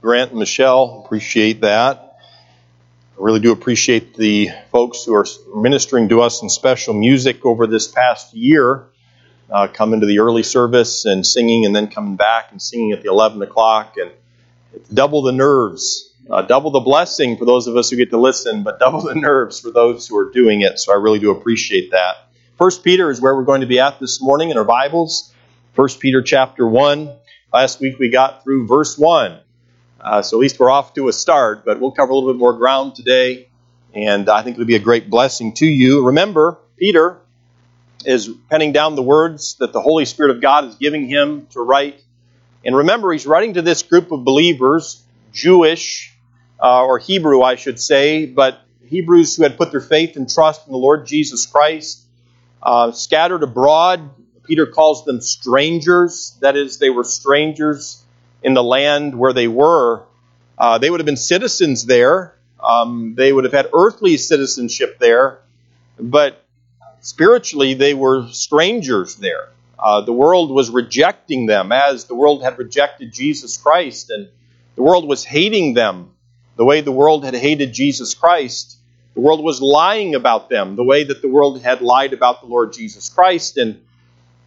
Grant and Michelle. Appreciate that. I really do appreciate the folks who are ministering to us in special music over this past year, uh, coming to the early service and singing, and then coming back and singing at the 11 o'clock. And double the nerves, uh, double the blessing for those of us who get to listen, but double the nerves for those who are doing it. So I really do appreciate that. First Peter is where we're going to be at this morning in our Bibles. First Peter chapter 1. Last week we got through verse 1. Uh, so at least we're off to a start, but we'll cover a little bit more ground today, and I think it'll be a great blessing to you. Remember, Peter is penning down the words that the Holy Spirit of God is giving him to write. And remember, he's writing to this group of believers, Jewish, uh, or Hebrew, I should say, but Hebrews who had put their faith and trust in the Lord Jesus Christ, uh, scattered abroad. Peter calls them strangers. That is, they were strangers in the land where they were. Uh, they would have been citizens there. Um, they would have had earthly citizenship there, but spiritually they were strangers there. Uh, the world was rejecting them as the world had rejected Jesus Christ, and the world was hating them the way the world had hated Jesus Christ. The world was lying about them the way that the world had lied about the Lord Jesus Christ. And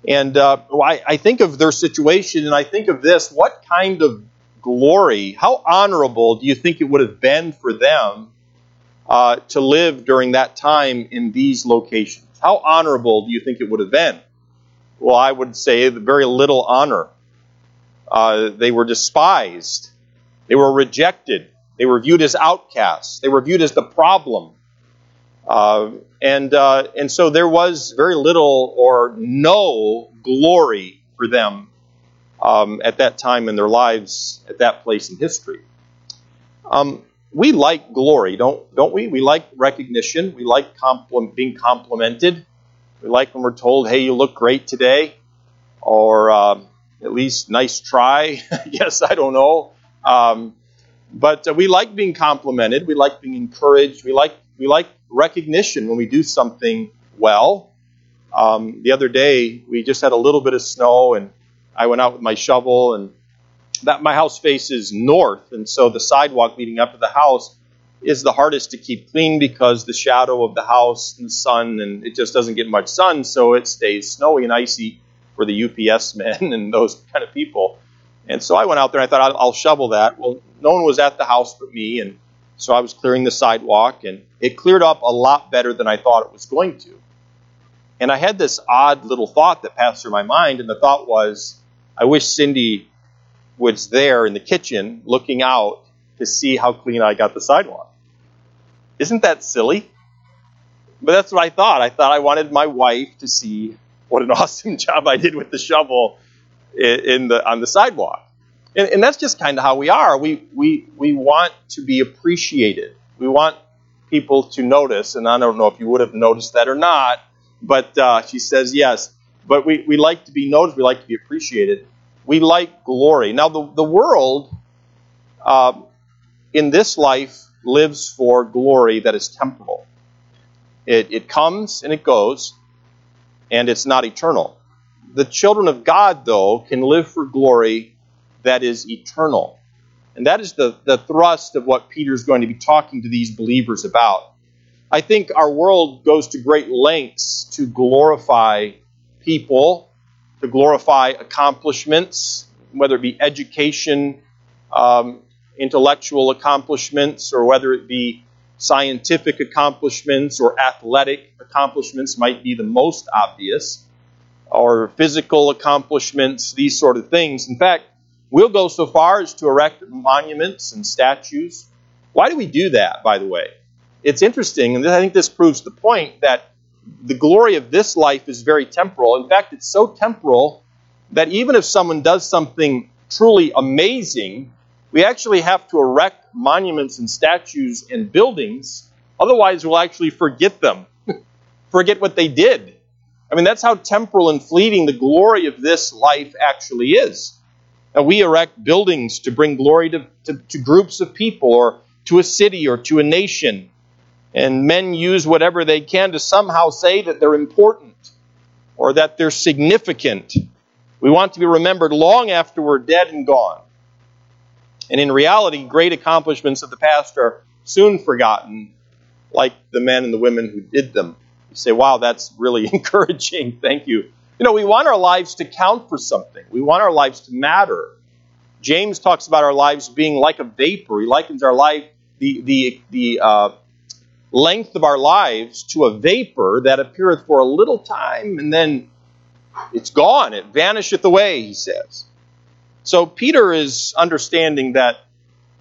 and uh, I, I think of their situation and I think of this what kind of glory, how honorable do you think it would have been for them uh, to live during that time in these locations? How honorable do you think it would have been? Well, I would say very little honor. Uh, they were despised, they were rejected, they were viewed as outcasts, they were viewed as the problem. Uh, and, uh, and so there was very little or no glory for them um, at that time in their lives, at that place in history. Um, we like glory, don't, don't we? We like recognition. We like compl- being complimented. We like when we're told, hey, you look great today, or um, at least nice try. yes, I don't know. Um, but uh, we like being complimented. We like being encouraged. We like we like recognition when we do something well. Um, the other day, we just had a little bit of snow, and I went out with my shovel, and that my house faces north, and so the sidewalk leading up to the house is the hardest to keep clean because the shadow of the house and the sun, and it just doesn't get much sun, so it stays snowy and icy for the UPS men and those kind of people. And so I went out there and I thought I'll, I'll shovel that. Well, no one was at the house but me, and so I was clearing the sidewalk, and it cleared up a lot better than I thought it was going to. And I had this odd little thought that passed through my mind, and the thought was, I wish Cindy was there in the kitchen looking out to see how clean I got the sidewalk. Isn't that silly? But that's what I thought. I thought I wanted my wife to see what an awesome job I did with the shovel in the on the sidewalk. And, and that's just kind of how we are. We, we, we want to be appreciated. We want people to notice, and I don't know if you would have noticed that or not, but uh, she says yes. But we, we like to be noticed, we like to be appreciated. We like glory. Now, the, the world uh, in this life lives for glory that is temporal. It, it comes and it goes, and it's not eternal. The children of God, though, can live for glory that is eternal. And that is the, the thrust of what Peter's going to be talking to these believers about. I think our world goes to great lengths to glorify people, to glorify accomplishments, whether it be education, um, intellectual accomplishments, or whether it be scientific accomplishments or athletic accomplishments, might be the most obvious, or physical accomplishments, these sort of things. In fact, We'll go so far as to erect monuments and statues. Why do we do that, by the way? It's interesting, and I think this proves the point that the glory of this life is very temporal. In fact, it's so temporal that even if someone does something truly amazing, we actually have to erect monuments and statues and buildings. Otherwise, we'll actually forget them, forget what they did. I mean, that's how temporal and fleeting the glory of this life actually is. And we erect buildings to bring glory to, to, to groups of people or to a city or to a nation. And men use whatever they can to somehow say that they're important or that they're significant. We want to be remembered long after we're dead and gone. And in reality, great accomplishments of the past are soon forgotten, like the men and the women who did them. You say, wow, that's really encouraging. Thank you. You know, we want our lives to count for something, we want our lives to matter. James talks about our lives being like a vapor. He likens our life, the, the, the uh, length of our lives, to a vapor that appeareth for a little time and then it's gone. It vanisheth away, he says. So Peter is understanding that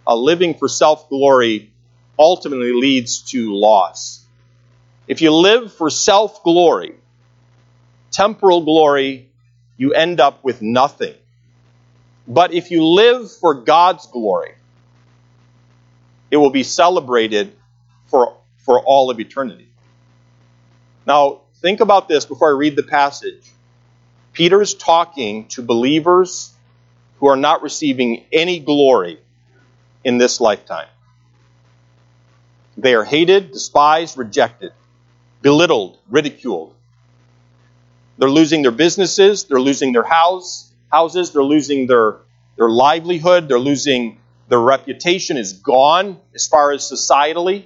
a living for self glory ultimately leads to loss. If you live for self glory, temporal glory, you end up with nothing. But if you live for God's glory, it will be celebrated for, for all of eternity. Now, think about this before I read the passage. Peter's talking to believers who are not receiving any glory in this lifetime. They are hated, despised, rejected, belittled, ridiculed. They're losing their businesses, they're losing their house, houses, they're losing their, their livelihood, they're losing their reputation is gone as far as societally.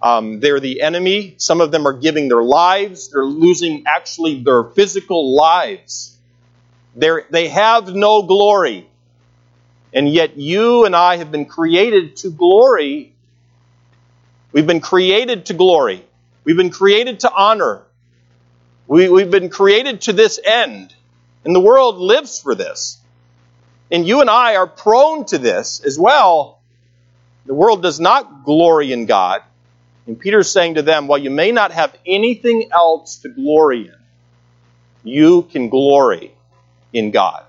Um, they're the enemy. Some of them are giving their lives. They're losing actually their physical lives. They're, they have no glory. And yet you and I have been created to glory. We've been created to glory. We've been created to honor. We, we've been created to this end. And the world lives for this. And you and I are prone to this as well. The world does not glory in God. And Peter's saying to them, while you may not have anything else to glory in, you can glory in God.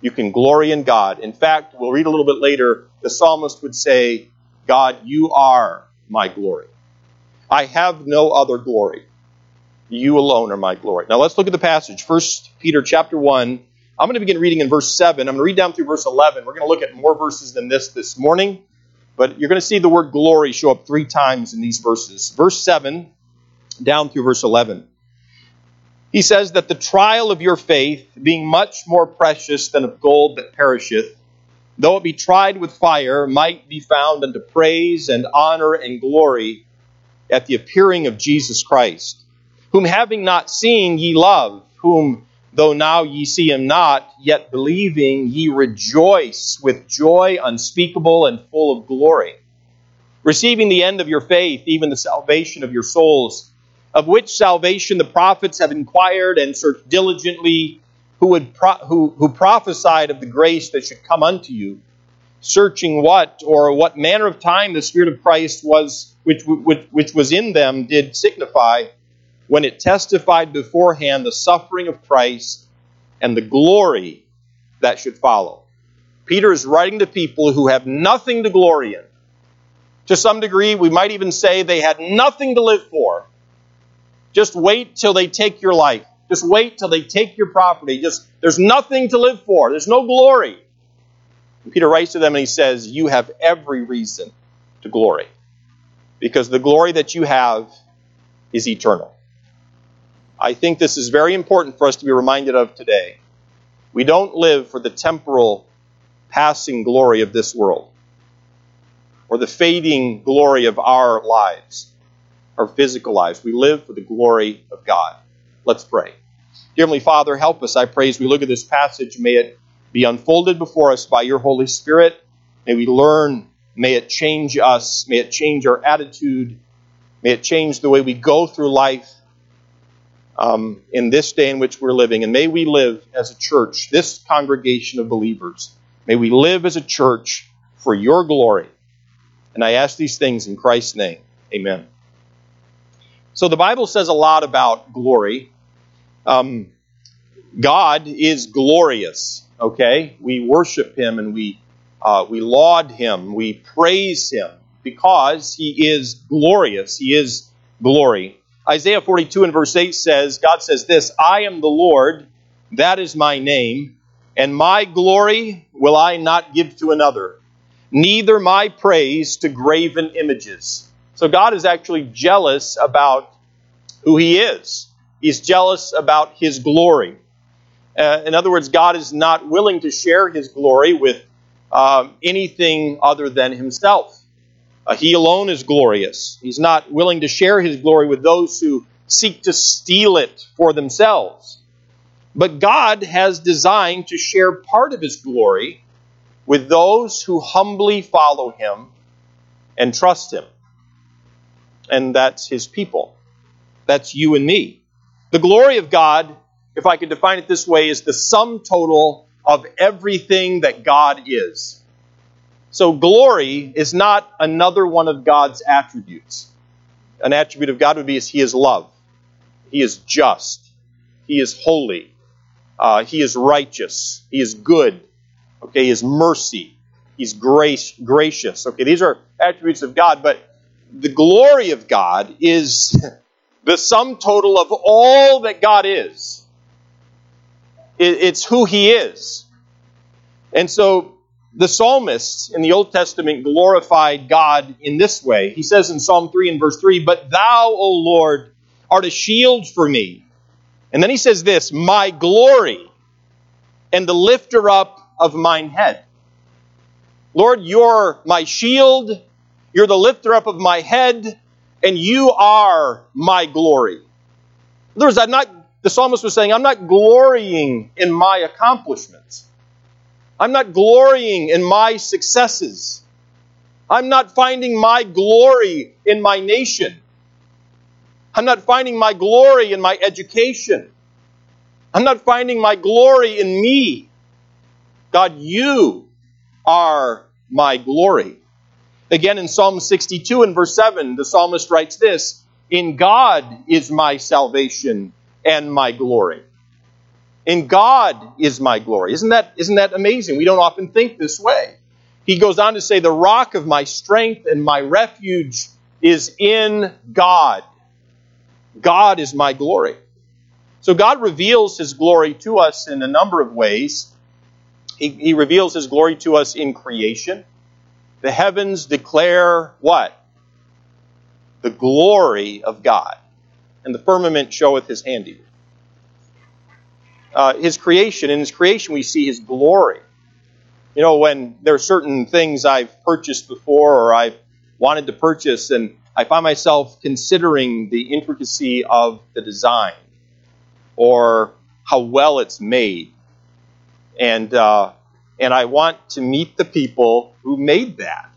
You can glory in God. In fact, we'll read a little bit later, the psalmist would say, God, you are my glory. I have no other glory. You alone are my glory. Now let's look at the passage. First Peter chapter 1. I'm going to begin reading in verse 7. I'm going to read down through verse 11. We're going to look at more verses than this this morning, but you're going to see the word glory show up three times in these verses. Verse 7 down through verse 11. He says that the trial of your faith, being much more precious than of gold that perisheth, though it be tried with fire, might be found unto praise and honor and glory at the appearing of Jesus Christ, whom having not seen ye love, whom though now ye see him not, yet believing ye rejoice with joy unspeakable and full of glory, receiving the end of your faith, even the salvation of your souls of which salvation the prophets have inquired and searched diligently, who, would pro- who, who prophesied of the grace that should come unto you, searching what or what manner of time the Spirit of Christ was, which, which, which was in them, did signify when it testified beforehand the suffering of Christ and the glory that should follow. Peter is writing to people who have nothing to glory in. To some degree, we might even say they had nothing to live for just wait till they take your life. Just wait till they take your property. Just there's nothing to live for. There's no glory. And Peter writes to them and he says, "You have every reason to glory, because the glory that you have is eternal." I think this is very important for us to be reminded of today. We don't live for the temporal passing glory of this world or the fading glory of our lives our physical lives. We live for the glory of God. Let's pray. Dear Heavenly Father, help us, I pray, as we look at this passage. May it be unfolded before us by your Holy Spirit. May we learn. May it change us. May it change our attitude. May it change the way we go through life um, in this day in which we're living. And may we live as a church, this congregation of believers. May we live as a church for your glory. And I ask these things in Christ's name. Amen. So the Bible says a lot about glory. Um, God is glorious. Okay, we worship Him and we uh, we laud Him, we praise Him because He is glorious. He is glory. Isaiah 42 and verse 8 says, God says this, I am the Lord, that is my name, and my glory will I not give to another, neither my praise to graven images. So God is actually jealous about who he is. He's jealous about his glory. Uh, in other words, God is not willing to share his glory with um, anything other than himself. Uh, he alone is glorious. He's not willing to share his glory with those who seek to steal it for themselves. But God has designed to share part of his glory with those who humbly follow him and trust him. And that's his people. That's you and me. The glory of God, if I could define it this way, is the sum total of everything that God is. So, glory is not another one of God's attributes. An attribute of God would be He is love, He is just, He is holy, uh, He is righteous, He is good, okay, He is mercy, He's grace, gracious. Okay, these are attributes of God, but the glory of God is the sum total of all that God is. It's who He is. And so the psalmist in the Old Testament glorified God in this way. He says in Psalm 3 and verse 3, But thou, O Lord, art a shield for me. And then he says this, My glory and the lifter up of mine head. Lord, you're my shield, you're the lifter up of my head, and you are my glory. In other words, I'm not, the psalmist was saying, I'm not glorying in my accomplishments. I'm not glorying in my successes. I'm not finding my glory in my nation. I'm not finding my glory in my education. I'm not finding my glory in me. God, you are my glory. Again, in Psalm 62 and verse 7, the psalmist writes this In God is my salvation and my glory. In God is my glory. Isn't that, isn't that amazing? We don't often think this way. He goes on to say, The rock of my strength and my refuge is in God. God is my glory. So God reveals his glory to us in a number of ways. He, he reveals his glory to us in creation. The heavens declare what? The glory of God. And the firmament showeth his handiwork uh, his creation. In his creation, we see his glory. You know, when there are certain things I've purchased before or I've wanted to purchase, and I find myself considering the intricacy of the design or how well it's made. And, uh, and I want to meet the people who made that.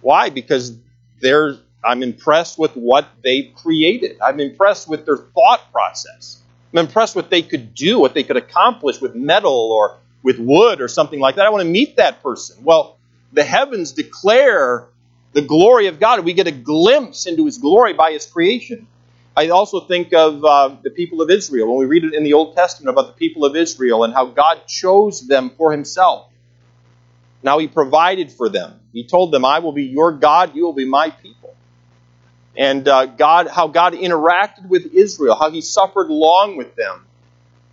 Why? Because they're, I'm impressed with what they've created. I'm impressed with their thought process. I'm impressed with what they could do, what they could accomplish with metal or with wood or something like that. I want to meet that person. Well, the heavens declare the glory of God. We get a glimpse into his glory by his creation. I also think of uh, the people of Israel. When we read it in the Old Testament about the people of Israel and how God chose them for himself. Now he provided for them. He told them, I will be your God, you will be my people and uh, God, how God interacted with Israel, how He suffered long with them,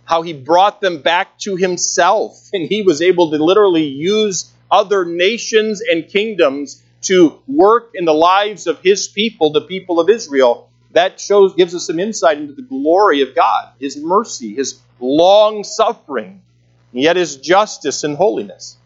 how He brought them back to Himself, and He was able to literally use other nations and kingdoms to work in the lives of His people, the people of Israel. That shows, gives us some insight into the glory of God, His mercy, His long suffering, yet His justice and holiness.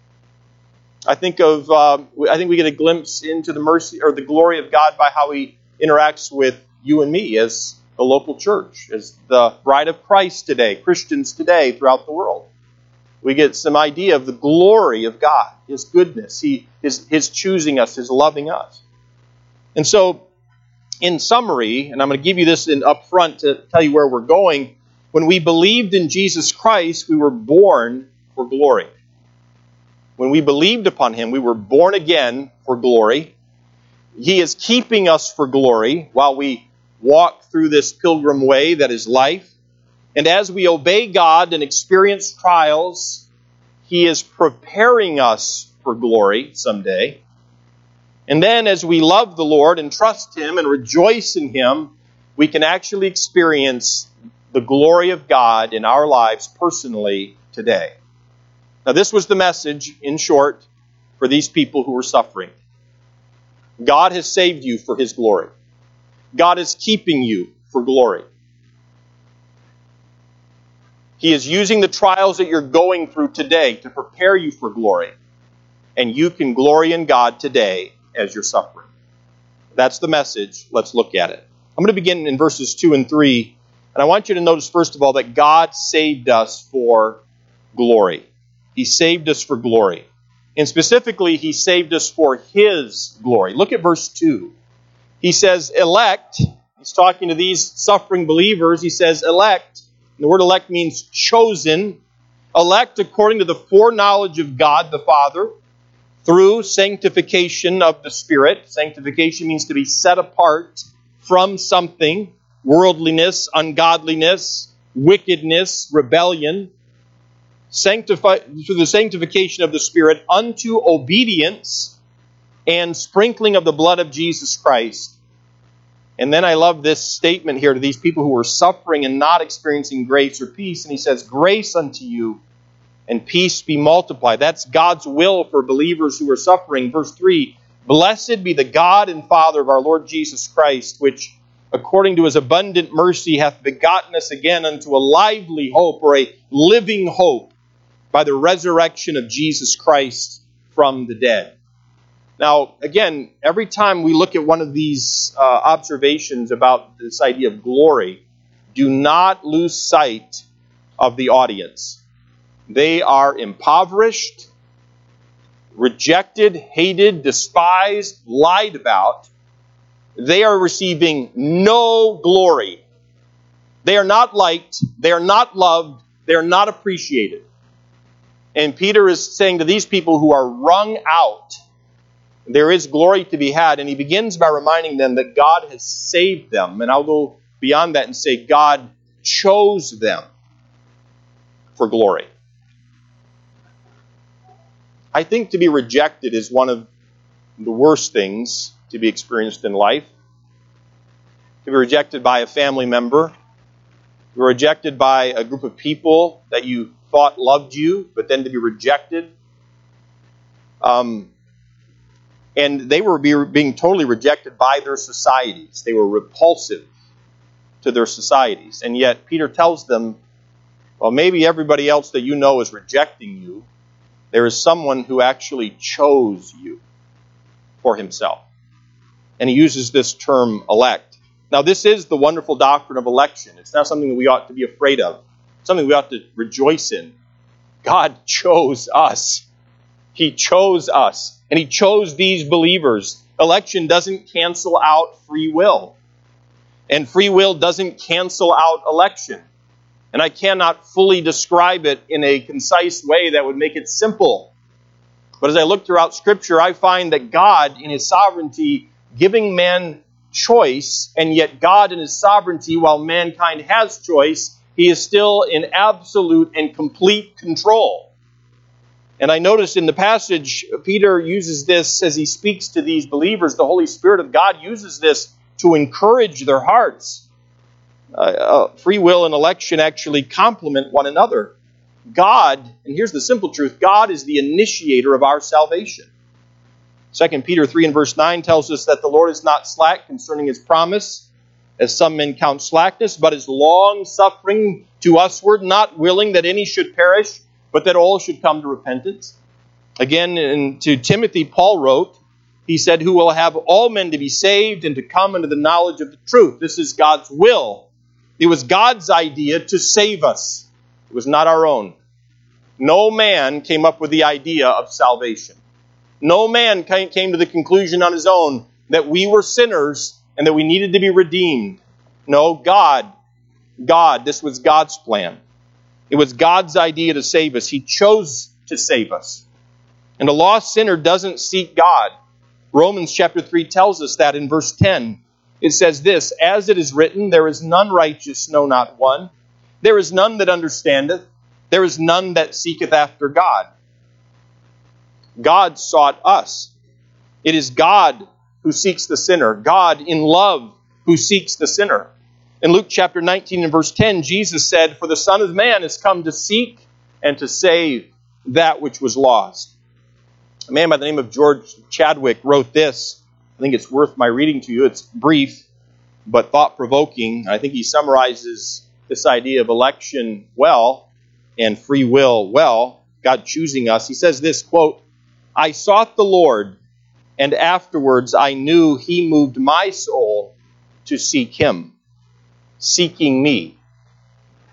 I think of, uh, I think we get a glimpse into the mercy or the glory of God by how He interacts with you and me as the local church, as the bride of Christ today, Christians today throughout the world. We get some idea of the glory of God, His goodness, he, his, his choosing us, His loving us. And so, in summary, and I'm going to give you this in up front to tell you where we're going, when we believed in Jesus Christ, we were born for glory. When we believed upon Him, we were born again for glory. He is keeping us for glory while we walk through this pilgrim way that is life. And as we obey God and experience trials, He is preparing us for glory someday. And then as we love the Lord and trust Him and rejoice in Him, we can actually experience the glory of God in our lives personally today. Now, this was the message, in short, for these people who were suffering. God has saved you for His glory. God is keeping you for glory. He is using the trials that you're going through today to prepare you for glory. And you can glory in God today as you're suffering. That's the message. Let's look at it. I'm going to begin in verses 2 and 3. And I want you to notice, first of all, that God saved us for glory. He saved us for glory. And specifically, He saved us for His glory. Look at verse 2. He says, elect. He's talking to these suffering believers. He says, elect the word elect means chosen. Elect according to the foreknowledge of God the Father through sanctification of the Spirit. Sanctification means to be set apart from something worldliness, ungodliness, wickedness, rebellion. Sanctify, through the sanctification of the Spirit unto obedience and sprinkling of the blood of Jesus Christ and then I love this statement here to these people who were suffering and not experiencing grace or peace. And he says, Grace unto you and peace be multiplied. That's God's will for believers who are suffering. Verse 3 Blessed be the God and Father of our Lord Jesus Christ, which according to his abundant mercy hath begotten us again unto a lively hope or a living hope by the resurrection of Jesus Christ from the dead. Now, again, every time we look at one of these uh, observations about this idea of glory, do not lose sight of the audience. They are impoverished, rejected, hated, despised, lied about. They are receiving no glory. They are not liked, they are not loved, they are not appreciated. And Peter is saying to these people who are wrung out there is glory to be had. And he begins by reminding them that God has saved them. And I'll go beyond that and say God chose them for glory. I think to be rejected is one of the worst things to be experienced in life. To be rejected by a family member, to be rejected by a group of people that you thought loved you, but then to be rejected. Um, and they were being totally rejected by their societies. They were repulsive to their societies. And yet, Peter tells them, well, maybe everybody else that you know is rejecting you. There is someone who actually chose you for himself. And he uses this term elect. Now, this is the wonderful doctrine of election. It's not something that we ought to be afraid of, it's something we ought to rejoice in. God chose us. He chose us and he chose these believers. Election doesn't cancel out free will. And free will doesn't cancel out election. And I cannot fully describe it in a concise way that would make it simple. But as I look throughout Scripture, I find that God, in His sovereignty, giving man choice, and yet God, in His sovereignty, while mankind has choice, He is still in absolute and complete control. And I notice in the passage, Peter uses this as he speaks to these believers. The Holy Spirit of God uses this to encourage their hearts. Uh, uh, free will and election actually complement one another. God, and here's the simple truth God is the initiator of our salvation. 2 Peter 3 and verse 9 tells us that the Lord is not slack concerning his promise, as some men count slackness, but is long suffering to usward, not willing that any should perish but that all should come to repentance. Again, in, to Timothy, Paul wrote, he said, Who will have all men to be saved and to come into the knowledge of the truth. This is God's will. It was God's idea to save us, it was not our own. No man came up with the idea of salvation. No man came to the conclusion on his own that we were sinners and that we needed to be redeemed. No, God, God, this was God's plan. It was God's idea to save us. He chose to save us. And a lost sinner doesn't seek God. Romans chapter 3 tells us that in verse 10. It says this As it is written, there is none righteous, no, not one. There is none that understandeth. There is none that seeketh after God. God sought us. It is God who seeks the sinner, God in love who seeks the sinner. In Luke chapter 19 and verse 10, Jesus said, For the Son of Man is come to seek and to save that which was lost. A man by the name of George Chadwick wrote this. I think it's worth my reading to you. It's brief, but thought provoking. I think he summarizes this idea of election well and free will well, God choosing us. He says this quote, I sought the Lord, and afterwards I knew he moved my soul to seek him, seeking me.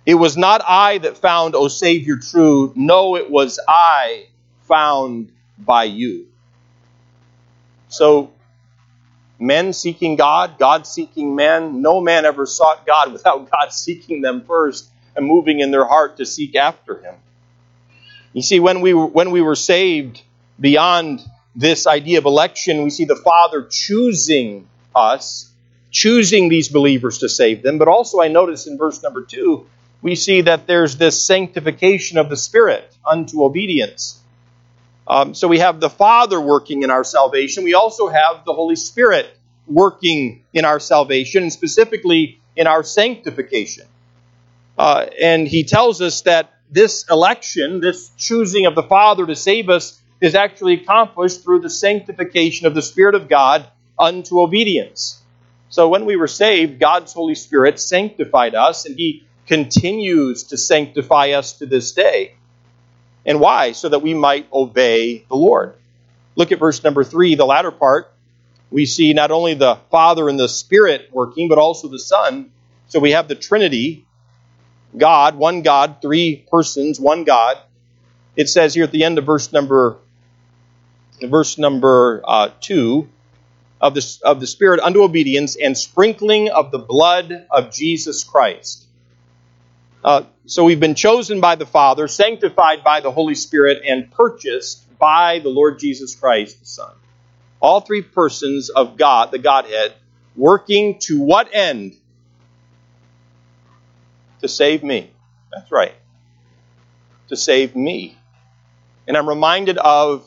It was not I that found, O Savior, true. No, it was I found by you. So, men seeking God, God seeking men, no man ever sought God without God seeking them first and moving in their heart to seek after him. You see, when we were, when we were saved, beyond this idea of election, we see the Father choosing us, choosing these believers to save them. But also, I notice in verse number two, we see that there's this sanctification of the Spirit unto obedience. Um, so we have the Father working in our salvation. We also have the Holy Spirit working in our salvation, and specifically in our sanctification. Uh, and he tells us that this election, this choosing of the Father to save us, is actually accomplished through the sanctification of the Spirit of God unto obedience. So when we were saved, God's Holy Spirit sanctified us, and He continues to sanctify us to this day. And why? So that we might obey the Lord. Look at verse number three, the latter part. We see not only the Father and the Spirit working, but also the Son. So we have the Trinity God, one God, three persons, one God. It says here at the end of verse number verse number uh, two of the of the Spirit unto obedience and sprinkling of the blood of Jesus Christ. Uh, so we've been chosen by the Father, sanctified by the Holy Spirit, and purchased by the Lord Jesus Christ, the Son. All three persons of God, the Godhead, working to what end? to save me. That's right. To save me. And I'm reminded of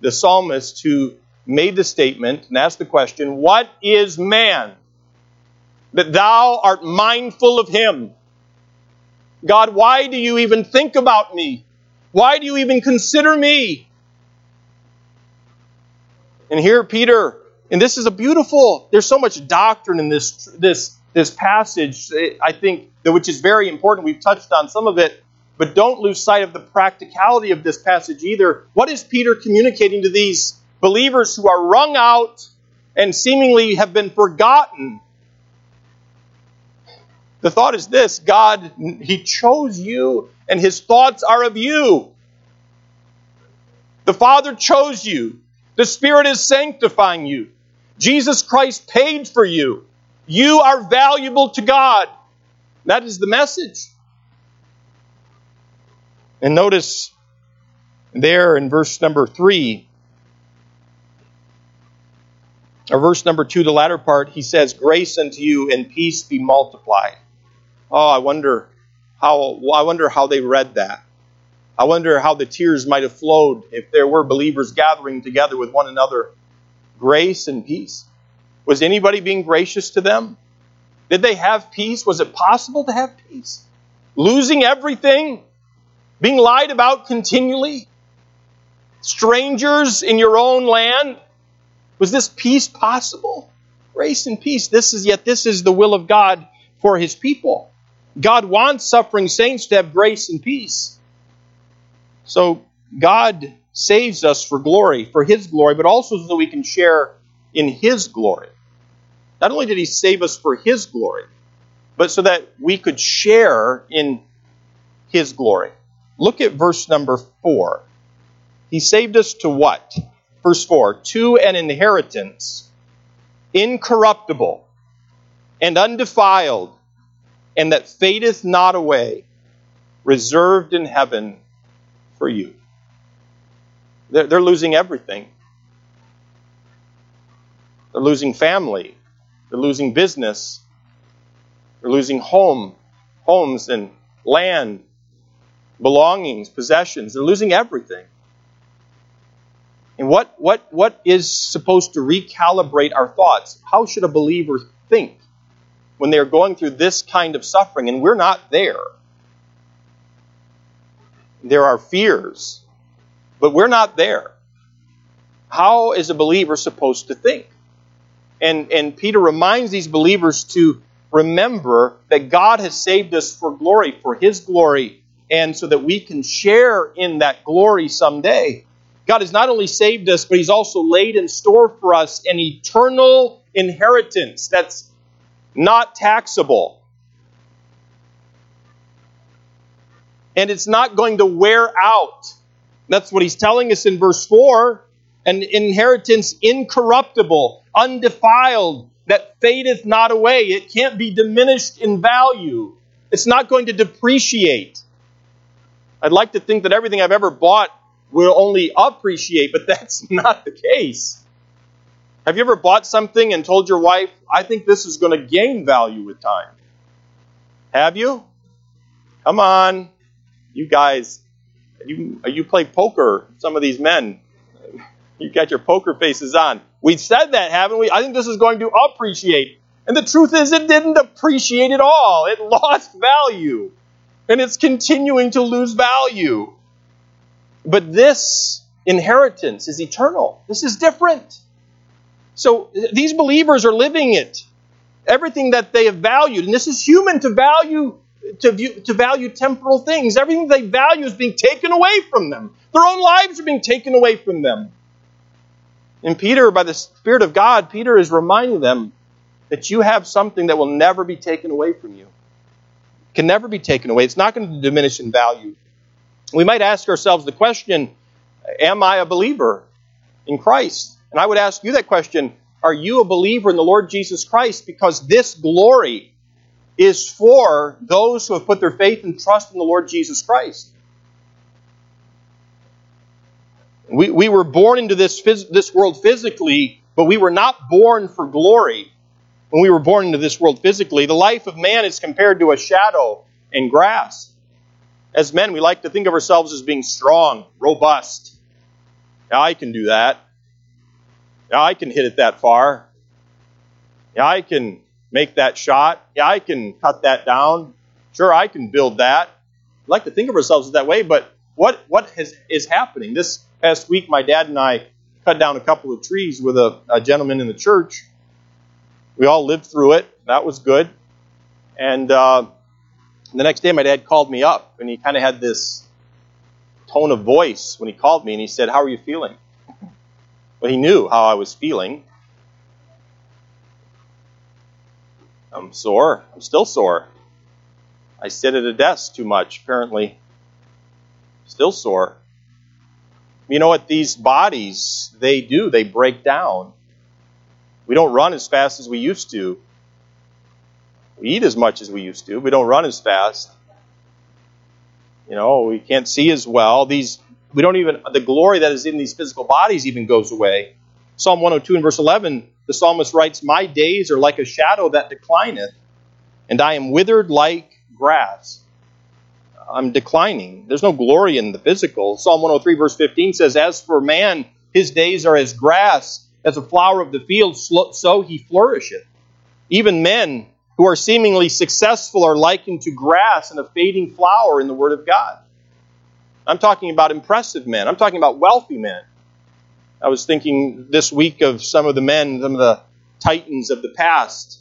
the psalmist who made the statement and asked the question, What is man that thou art mindful of him? God, why do you even think about me? Why do you even consider me? And here Peter, and this is a beautiful, there's so much doctrine in this, this, this passage, I think, which is very important. We've touched on some of it, but don't lose sight of the practicality of this passage either. What is Peter communicating to these believers who are wrung out and seemingly have been forgotten? The thought is this God, He chose you, and His thoughts are of you. The Father chose you. The Spirit is sanctifying you. Jesus Christ paid for you. You are valuable to God. That is the message. And notice there in verse number 3, or verse number 2, the latter part, he says, Grace unto you and peace be multiplied. Oh, I wonder how I wonder how they read that. I wonder how the tears might have flowed if there were believers gathering together with one another. Grace and peace. Was anybody being gracious to them? Did they have peace? Was it possible to have peace? Losing everything? Being lied about continually? Strangers in your own land? Was this peace possible? Grace and peace. This is yet this is the will of God for his people. God wants suffering saints to have grace and peace. So God saves us for glory, for his glory, but also so that we can share in his glory. Not only did he save us for his glory, but so that we could share in his glory. Look at verse number 4. He saved us to what? Verse 4 To an inheritance incorruptible and undefiled, and that fadeth not away, reserved in heaven for you. They're, they're losing everything. They're losing family, they're losing business. They're losing home, homes and land, belongings, possessions. They're losing everything. And what, what, what is supposed to recalibrate our thoughts? How should a believer think when they are going through this kind of suffering? And we're not there. There are fears, but we're not there. How is a believer supposed to think? And, and Peter reminds these believers to remember that God has saved us for glory, for His glory, and so that we can share in that glory someday. God has not only saved us, but He's also laid in store for us an eternal inheritance that's not taxable. And it's not going to wear out. That's what He's telling us in verse 4 an inheritance incorruptible, undefiled, that fadeth not away. It can't be diminished in value. It's not going to depreciate. I'd like to think that everything I've ever bought will only appreciate, but that's not the case. Have you ever bought something and told your wife, I think this is going to gain value with time? Have you? Come on. You guys, you, you play poker, some of these men. You got your poker faces on. We've said that, haven't we? I think this is going to appreciate. And the truth is, it didn't appreciate at all. It lost value. And it's continuing to lose value. But this inheritance is eternal. This is different. So these believers are living it. Everything that they have valued, and this is human to value to, view, to value temporal things. Everything they value is being taken away from them. Their own lives are being taken away from them. And Peter, by the Spirit of God, Peter is reminding them that you have something that will never be taken away from you. It Can never be taken away. It's not going to diminish in value. We might ask ourselves the question Am I a believer in Christ? And I would ask you that question Are you a believer in the Lord Jesus Christ? Because this glory is for those who have put their faith and trust in the Lord Jesus Christ. We, we were born into this, this world physically, but we were not born for glory when we were born into this world physically. The life of man is compared to a shadow and grass. As men, we like to think of ourselves as being strong, robust. Yeah, I can do that. Yeah, I can hit it that far. Yeah, I can make that shot. Yeah, I can cut that down. Sure, I can build that. We like to think of ourselves that way, but what what has, is happening? This past week, my dad and I cut down a couple of trees with a, a gentleman in the church. We all lived through it. That was good. And uh, the next day, my dad called me up, and he kind of had this tone of voice when he called me, and he said, "How are you feeling?" Well, he knew how I was feeling. I'm sore. I'm still sore. I sit at a desk too much, apparently. Still sore. You know what these bodies, they do, they break down. We don't run as fast as we used to. We eat as much as we used to. We don't run as fast. You know, we can't see as well. These we don't even the glory that is in these physical bodies even goes away. Psalm 102 and verse 11, the psalmist writes, "My days are like a shadow that declineth, and I am withered like grass." I'm declining. There's no glory in the physical. Psalm 103, verse 15 says, As for man, his days are as grass, as a flower of the field, so he flourisheth. Even men who are seemingly successful are likened to grass and a fading flower in the Word of God. I'm talking about impressive men. I'm talking about wealthy men. I was thinking this week of some of the men, some of the titans of the past,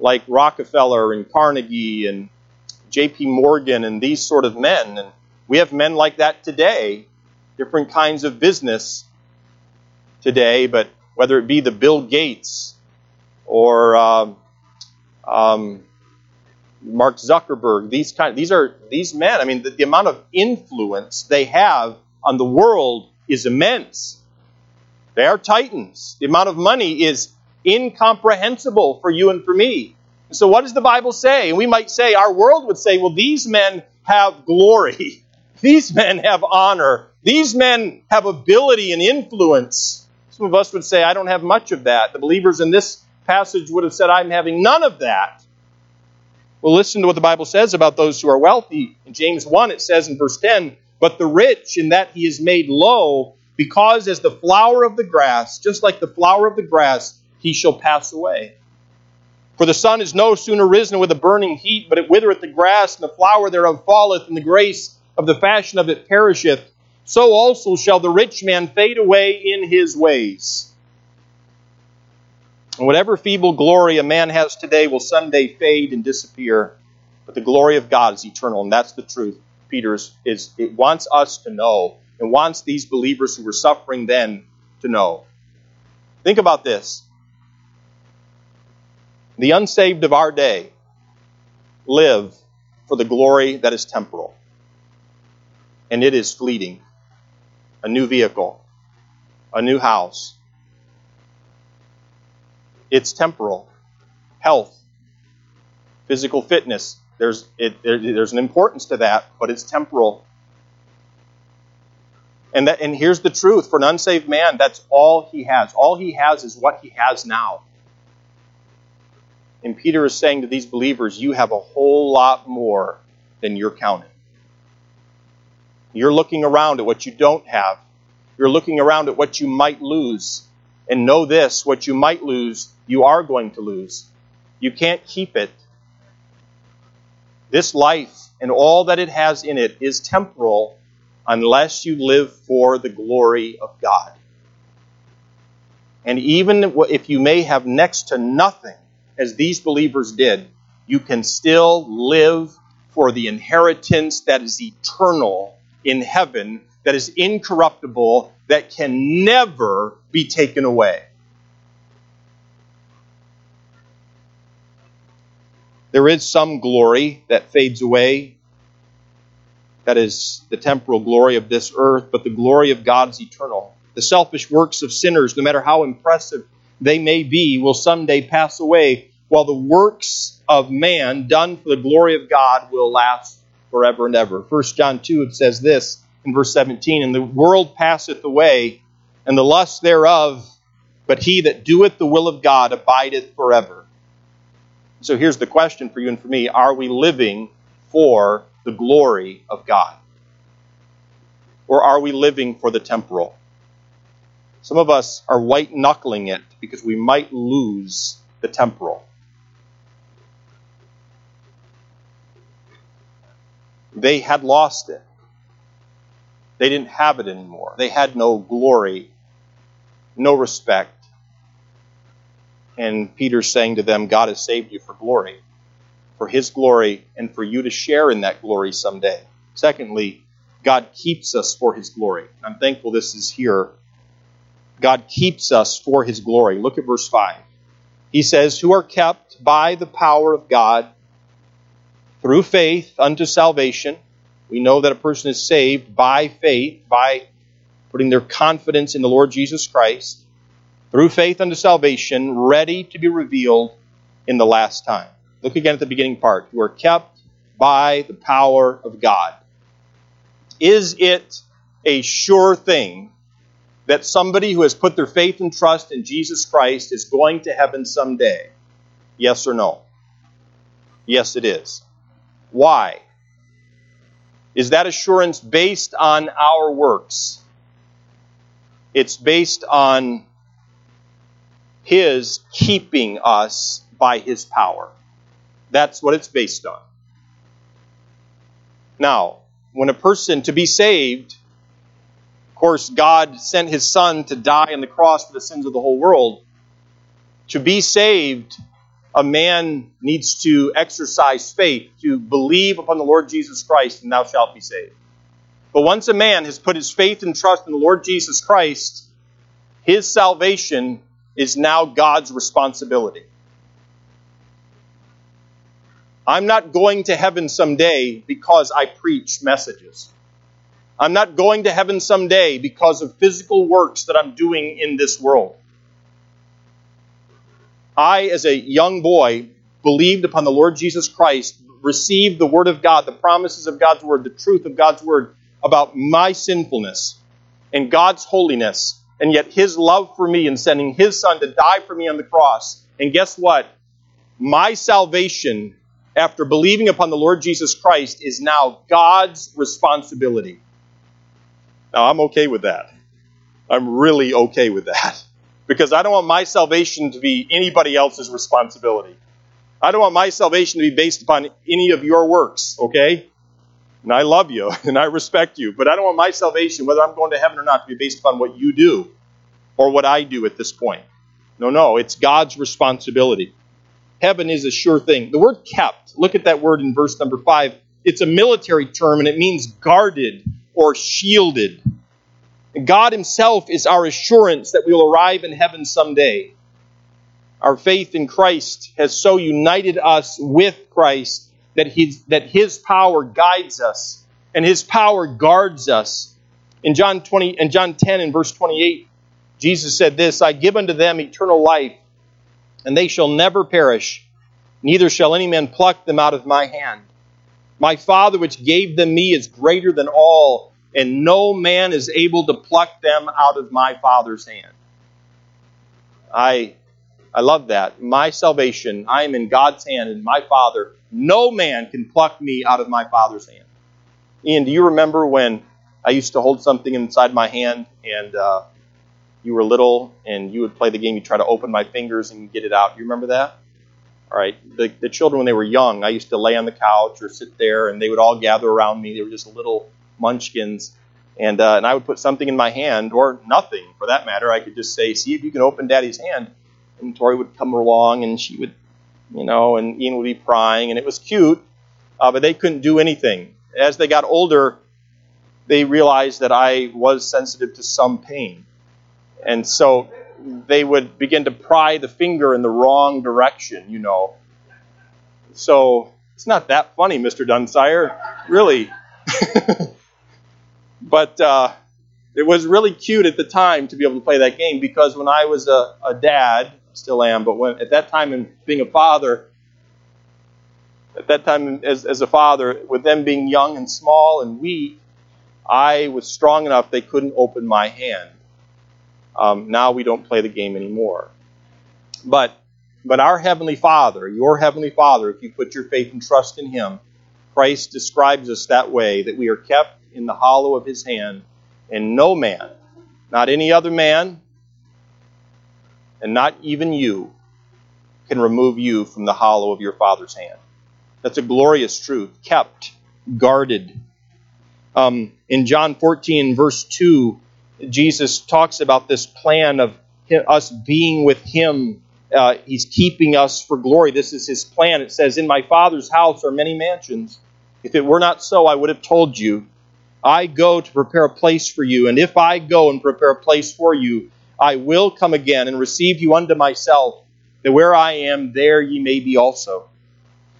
like Rockefeller and Carnegie and J.P. Morgan and these sort of men. And we have men like that today, different kinds of business today, but whether it be the Bill Gates or um, um, Mark Zuckerberg, these kind, these are these men. I mean, the, the amount of influence they have on the world is immense. They are titans. The amount of money is incomprehensible for you and for me. So, what does the Bible say? And we might say, our world would say, well, these men have glory. These men have honor. These men have ability and influence. Some of us would say, I don't have much of that. The believers in this passage would have said, I'm having none of that. Well, listen to what the Bible says about those who are wealthy. In James 1, it says in verse 10, But the rich, in that he is made low, because as the flower of the grass, just like the flower of the grass, he shall pass away. For the sun is no sooner risen with a burning heat, but it withereth the grass, and the flower thereof falleth, and the grace of the fashion of it perisheth. So also shall the rich man fade away in his ways. And whatever feeble glory a man has today will someday fade and disappear, but the glory of God is eternal, and that's the truth. Peter is, is it wants us to know, and wants these believers who were suffering then to know. Think about this. The unsaved of our day live for the glory that is temporal, and it is fleeting. A new vehicle, a new house, it's temporal. Health, physical fitness, there's, it, there, there's an importance to that, but it's temporal. And, that, and here's the truth for an unsaved man, that's all he has. All he has is what he has now. And Peter is saying to these believers, you have a whole lot more than you're counting. You're looking around at what you don't have. You're looking around at what you might lose. And know this what you might lose you are going to lose. You can't keep it. This life and all that it has in it is temporal unless you live for the glory of God. And even if you may have next to nothing, as these believers did, you can still live for the inheritance that is eternal in heaven, that is incorruptible, that can never be taken away. There is some glory that fades away. That is the temporal glory of this earth, but the glory of God is eternal. The selfish works of sinners, no matter how impressive they may be, will someday pass away, while the works of man done for the glory of God will last forever and ever. 1 John 2, it says this in verse 17 And the world passeth away, and the lust thereof, but he that doeth the will of God abideth forever. So here's the question for you and for me Are we living for the glory of God? Or are we living for the temporal? Some of us are white knuckling it because we might lose the temporal. They had lost it. They didn't have it anymore. They had no glory, no respect, and Peter's saying to them, God has saved you for glory, for his glory, and for you to share in that glory someday. Secondly, God keeps us for his glory. I'm thankful this is here. God keeps us for his glory. Look at verse 5. He says, Who are kept by the power of God through faith unto salvation. We know that a person is saved by faith, by putting their confidence in the Lord Jesus Christ through faith unto salvation, ready to be revealed in the last time. Look again at the beginning part. You are kept by the power of God. Is it a sure thing that somebody who has put their faith and trust in Jesus Christ is going to heaven someday? Yes or no? Yes, it is. Why? Is that assurance based on our works? It's based on his keeping us by His power. That's what it's based on. Now, when a person to be saved, of course, God sent His Son to die on the cross for the sins of the whole world. To be saved, a man needs to exercise faith, to believe upon the Lord Jesus Christ, and thou shalt be saved. But once a man has put his faith and trust in the Lord Jesus Christ, his salvation is now God's responsibility. I'm not going to heaven someday because I preach messages. I'm not going to heaven someday because of physical works that I'm doing in this world. I, as a young boy, believed upon the Lord Jesus Christ, received the Word of God, the promises of God's Word, the truth of God's Word about my sinfulness and God's holiness and yet his love for me and sending his son to die for me on the cross. And guess what? My salvation, after believing upon the Lord Jesus Christ, is now God's responsibility. Now, I'm okay with that. I'm really okay with that. Because I don't want my salvation to be anybody else's responsibility. I don't want my salvation to be based upon any of your works, okay? And I love you and I respect you, but I don't want my salvation, whether I'm going to heaven or not, to be based upon what you do or what I do at this point. No, no, it's God's responsibility. Heaven is a sure thing. The word kept, look at that word in verse number 5. It's a military term and it means guarded or shielded. God Himself is our assurance that we will arrive in heaven someday. Our faith in Christ has so united us with Christ that his, that his power guides us and His power guards us. In John 20 in John 10 and verse 28, Jesus said this, I give unto them eternal life, and they shall never perish, neither shall any man pluck them out of my hand. My Father which gave them me is greater than all, and no man is able to pluck them out of my Father's hand. I I love that. My salvation, I am in God's hand and my Father. No man can pluck me out of my Father's hand. Ian, do you remember when I used to hold something inside my hand and uh, you were little and you would play the game, you try to open my fingers and get it out? You remember that? All right. The, the children, when they were young, I used to lay on the couch or sit there and they would all gather around me. They were just little munchkins. And, uh, and I would put something in my hand, or nothing for that matter. I could just say, See if you can open daddy's hand. And Tori would come along and she would, you know, and Ian would be prying. And it was cute, uh, but they couldn't do anything. As they got older, they realized that I was sensitive to some pain. And so they would begin to pry the finger in the wrong direction, you know. So it's not that funny, Mr. Dunsire, really. but uh, it was really cute at the time to be able to play that game because when I was a, a dad, still am, but when, at that time in being a father, at that time as, as a father, with them being young and small and weak, I was strong enough they couldn't open my hand. Um, now we don't play the game anymore. But but our heavenly Father, your heavenly Father, if you put your faith and trust in Him, Christ describes us that way that we are kept in the hollow of His hand, and no man, not any other man, and not even you, can remove you from the hollow of your Father's hand. That's a glorious truth, kept, guarded. Um, in John 14, verse 2, Jesus talks about this plan of us being with Him. Uh, he's keeping us for glory. This is His plan. It says, In my Father's house are many mansions. If it were not so, I would have told you. I go to prepare a place for you, and if I go and prepare a place for you, I will come again and receive you unto myself, that where I am, there ye may be also.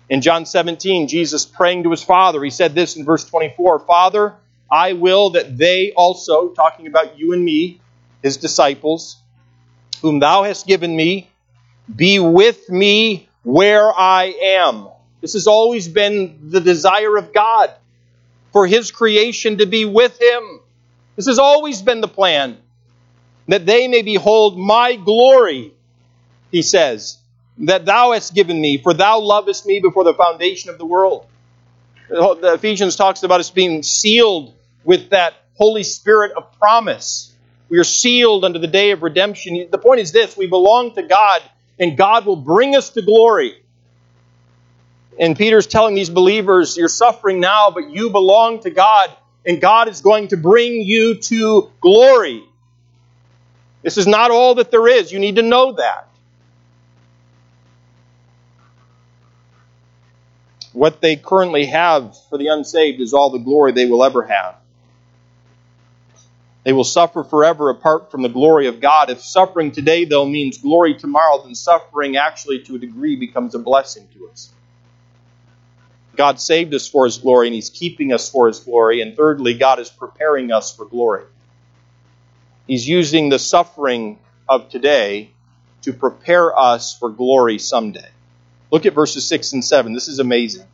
In John 17, Jesus praying to his Father, he said this in verse 24 Father, I will that they also, talking about you and me, his disciples, whom thou hast given me, be with me where I am. This has always been the desire of God for his creation to be with him. This has always been the plan that they may behold my glory, he says that thou hast given me, for thou lovest me before the foundation of the world. The Ephesians talks about us being sealed with that Holy Spirit of promise. We are sealed unto the day of redemption. The point is this we belong to God, and God will bring us to glory. And Peter's telling these believers, You're suffering now, but you belong to God, and God is going to bring you to glory. This is not all that there is. You need to know that. What they currently have for the unsaved is all the glory they will ever have. They will suffer forever apart from the glory of God. If suffering today, though, means glory tomorrow, then suffering actually, to a degree, becomes a blessing to us. God saved us for His glory, and He's keeping us for His glory. And thirdly, God is preparing us for glory. He's using the suffering of today to prepare us for glory someday. Look at verses 6 and 7. This is amazing.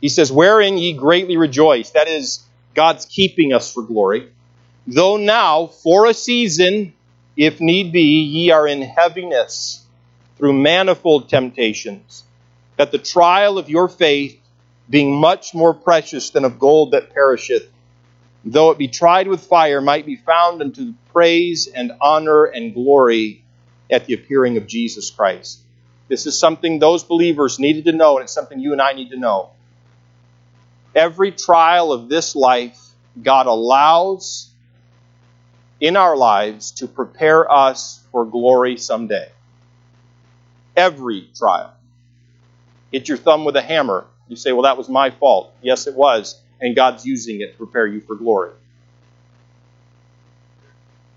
He says, Wherein ye greatly rejoice. That is, God's keeping us for glory. Though now, for a season, if need be, ye are in heaviness through manifold temptations, that the trial of your faith, being much more precious than of gold that perisheth, though it be tried with fire, might be found unto praise and honor and glory at the appearing of Jesus Christ. This is something those believers needed to know, and it's something you and I need to know. Every trial of this life, God allows in our lives to prepare us for glory someday. Every trial. Hit your thumb with a hammer. You say, well, that was my fault. Yes, it was. And God's using it to prepare you for glory.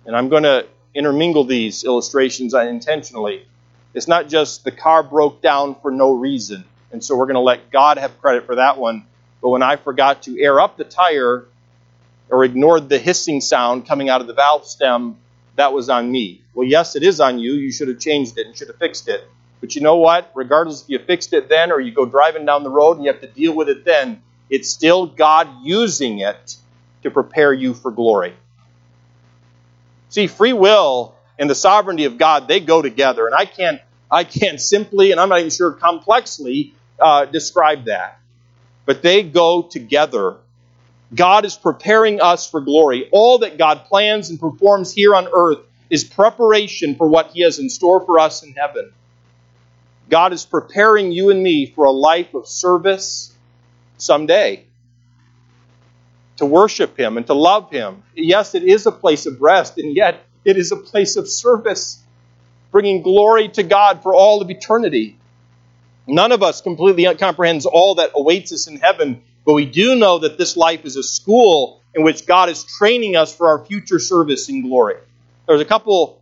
And I'm going to intermingle these illustrations intentionally. It's not just the car broke down for no reason, and so we're going to let God have credit for that one. But when I forgot to air up the tire or ignored the hissing sound coming out of the valve stem, that was on me. Well, yes, it is on you. You should have changed it and should have fixed it. But you know what? Regardless if you fixed it then or you go driving down the road and you have to deal with it then, it's still God using it to prepare you for glory. See, free will and the sovereignty of God, they go together. And I can't, I can't simply, and I'm not even sure complexly, uh, describe that. But they go together. God is preparing us for glory. All that God plans and performs here on earth is preparation for what He has in store for us in heaven. God is preparing you and me for a life of service someday to worship Him and to love Him. Yes, it is a place of rest, and yet it is a place of service, bringing glory to God for all of eternity. None of us completely comprehends all that awaits us in heaven, but we do know that this life is a school in which God is training us for our future service in glory. There's a couple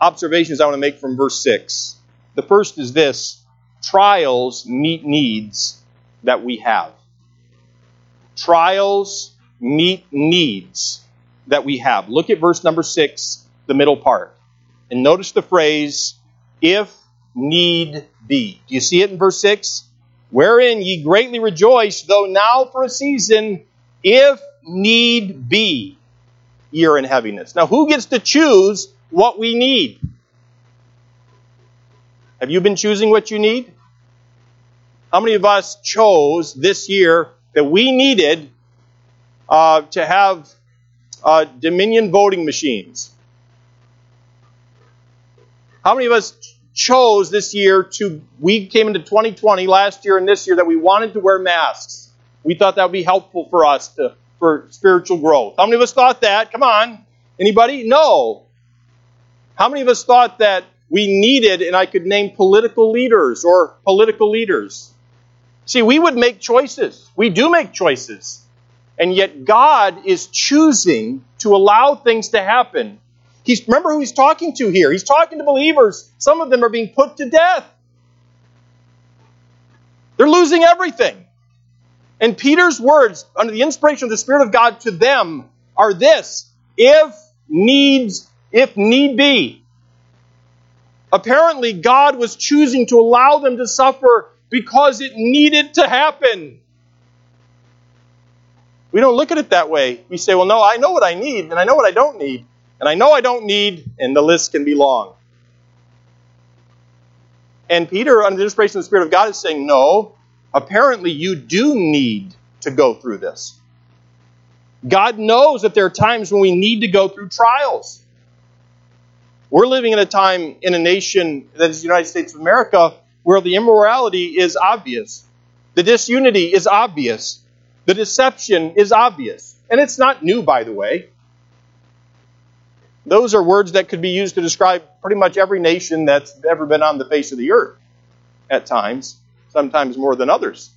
observations I want to make from verse 6. The first is this trials meet needs that we have. Trials meet needs that we have. Look at verse number six, the middle part. And notice the phrase, if need be. Do you see it in verse 6? Wherein ye greatly rejoice, though now for a season, if need be, ye are in heaviness. Now, who gets to choose what we need? Have you been choosing what you need? How many of us chose this year that we needed uh, to have uh, Dominion voting machines. How many of us chose this year to, we came into 2020 last year and this year that we wanted to wear masks? We thought that would be helpful for us to, for spiritual growth. How many of us thought that? Come on. Anybody? No. How many of us thought that we needed, and I could name political leaders or political leaders? See, we would make choices. We do make choices. And yet God is choosing to allow things to happen. He's, remember who he's talking to here. He's talking to believers. Some of them are being put to death. They're losing everything. And Peter's words, under the inspiration of the Spirit of God to them, are this if needs, if need be. Apparently, God was choosing to allow them to suffer because it needed to happen. We don't look at it that way. We say, well, no, I know what I need, and I know what I don't need. And I know I don't need, and the list can be long. And Peter, under the inspiration of the Spirit of God, is saying, no, apparently you do need to go through this. God knows that there are times when we need to go through trials. We're living in a time in a nation that is the United States of America where the immorality is obvious, the disunity is obvious, the deception is obvious. And it's not new, by the way. Those are words that could be used to describe pretty much every nation that's ever been on the face of the earth at times, sometimes more than others.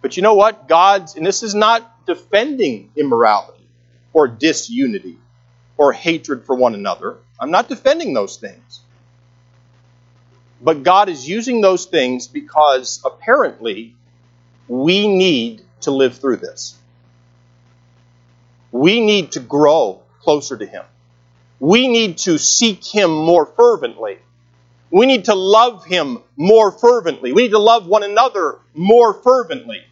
But you know what? God's, and this is not defending immorality or disunity or hatred for one another. I'm not defending those things. But God is using those things because apparently we need to live through this. We need to grow closer to Him. We need to seek Him more fervently. We need to love Him more fervently. We need to love one another more fervently.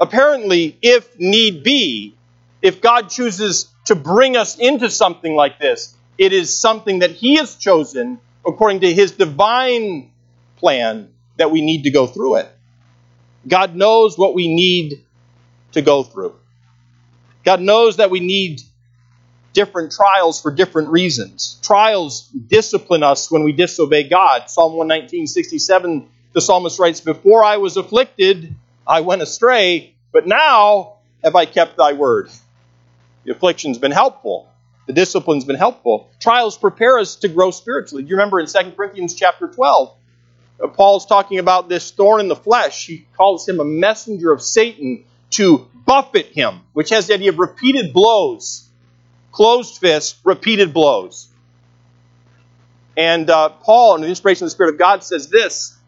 Apparently, if need be, if God chooses to bring us into something like this, it is something that He has chosen according to His divine plan that we need to go through it. God knows what we need to go through. God knows that we need different trials for different reasons. Trials discipline us when we disobey God. Psalm 119, 67, the psalmist writes, Before I was afflicted, I went astray, but now have I kept thy word. The affliction's been helpful. the discipline's been helpful. Trials prepare us to grow spiritually. Do you remember in 2 Corinthians chapter 12? Uh, Paul's talking about this thorn in the flesh. He calls him a messenger of Satan to buffet him, which has the idea of repeated blows. Closed fists, repeated blows. And uh, Paul, under the inspiration of the Spirit of God, says this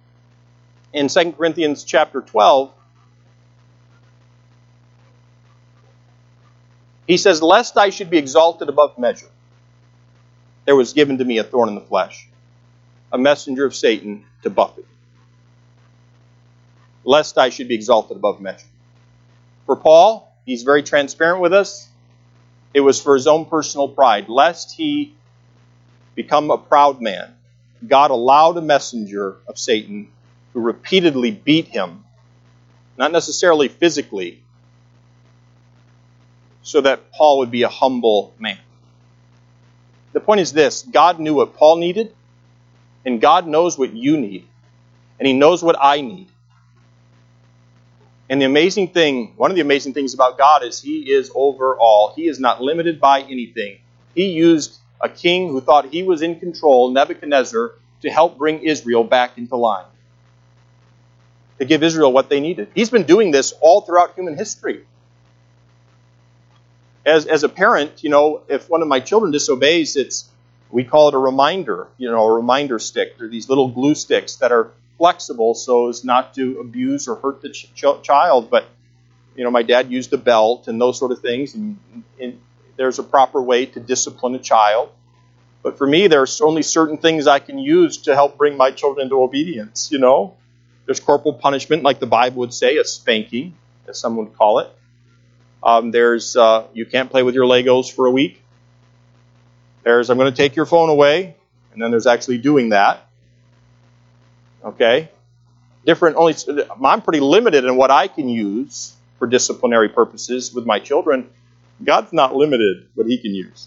in 2 Corinthians chapter 12. He says, Lest I should be exalted above measure, there was given to me a thorn in the flesh, a messenger of Satan to buffet. Lest I should be exalted above measure. For Paul, he's very transparent with us. It was for his own personal pride, lest he become a proud man. God allowed a messenger of Satan who repeatedly beat him, not necessarily physically, so that Paul would be a humble man. The point is this God knew what Paul needed, and God knows what you need, and He knows what I need. And the amazing thing, one of the amazing things about God is He is over all. He is not limited by anything. He used a king who thought he was in control, Nebuchadnezzar, to help bring Israel back into line, to give Israel what they needed. He's been doing this all throughout human history. As, as a parent, you know, if one of my children disobeys, it's we call it a reminder, you know, a reminder stick. They're these little glue sticks that are flexible so as not to abuse or hurt the ch- child. But you know, my dad used a belt and those sort of things, and, and there's a proper way to discipline a child. But for me, there's only certain things I can use to help bring my children into obedience. You know, there's corporal punishment, like the Bible would say, a spanking, as some would call it. Um, there's uh, you can't play with your Legos for a week. There's I'm going to take your phone away, and then there's actually doing that. Okay, different. Only I'm pretty limited in what I can use for disciplinary purposes with my children. God's not limited what He can use.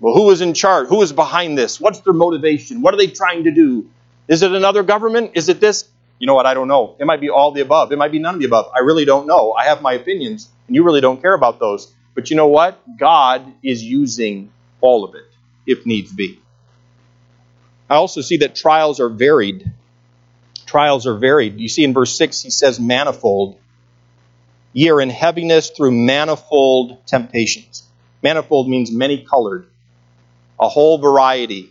Well, who is in charge? Who is behind this? What's their motivation? What are they trying to do? Is it another government? Is it this? You know what? I don't know. It might be all the above. It might be none of the above. I really don't know. I have my opinions, and you really don't care about those. But you know what? God is using all of it, if needs be. I also see that trials are varied. Trials are varied. You see in verse 6, he says manifold. Ye are in heaviness through manifold temptations. Manifold means many colored, a whole variety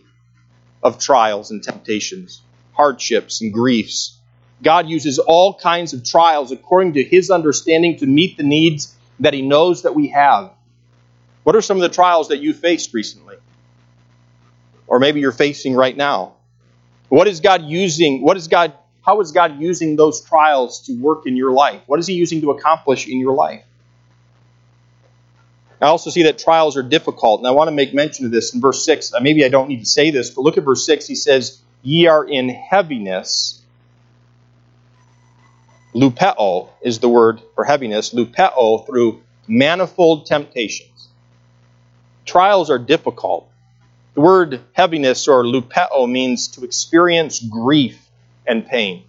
of trials and temptations, hardships and griefs, God uses all kinds of trials according to his understanding to meet the needs that he knows that we have. What are some of the trials that you faced recently? Or maybe you're facing right now? What is God using? What is God how is God using those trials to work in your life? What is he using to accomplish in your life? I also see that trials are difficult, and I want to make mention of this in verse 6. Maybe I don't need to say this, but look at verse 6. He says, Ye are in heaviness lupeo is the word for heaviness, lupeo through manifold temptations. Trials are difficult. The word heaviness or lupeo means to experience grief and pain.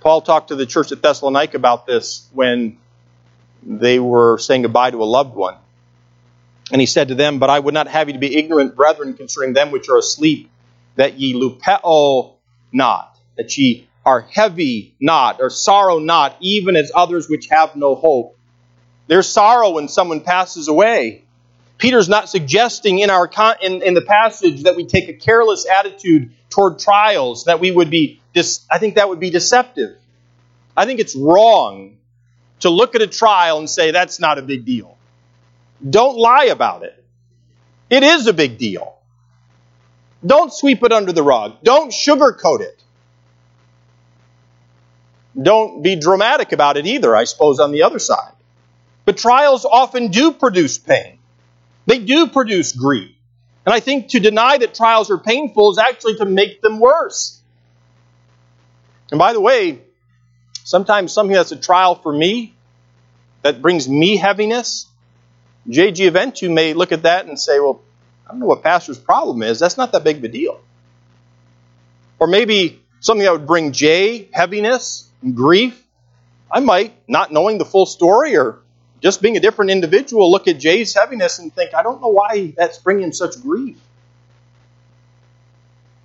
Paul talked to the church at Thessalonica about this when they were saying goodbye to a loved one. And he said to them, But I would not have you to be ignorant, brethren, concerning them which are asleep, that ye lupeo not, that ye are heavy not, or sorrow not, even as others which have no hope. There's sorrow when someone passes away. Peter's not suggesting in our in, in the passage that we take a careless attitude toward trials, that we would be I think that would be deceptive. I think it's wrong to look at a trial and say that's not a big deal. Don't lie about it. It is a big deal. Don't sweep it under the rug. Don't sugarcoat it. Don't be dramatic about it either, I suppose, on the other side. But trials often do produce pain. They do produce grief. And I think to deny that trials are painful is actually to make them worse. And by the way, sometimes something that's a trial for me, that brings me heaviness, J.G. Eventu may look at that and say, well, I don't know what pastor's problem is. That's not that big of a deal. Or maybe something that would bring Jay heaviness grief. I might, not knowing the full story or just being a different individual, look at Jay's heaviness and think, I don't know why that's bringing such grief.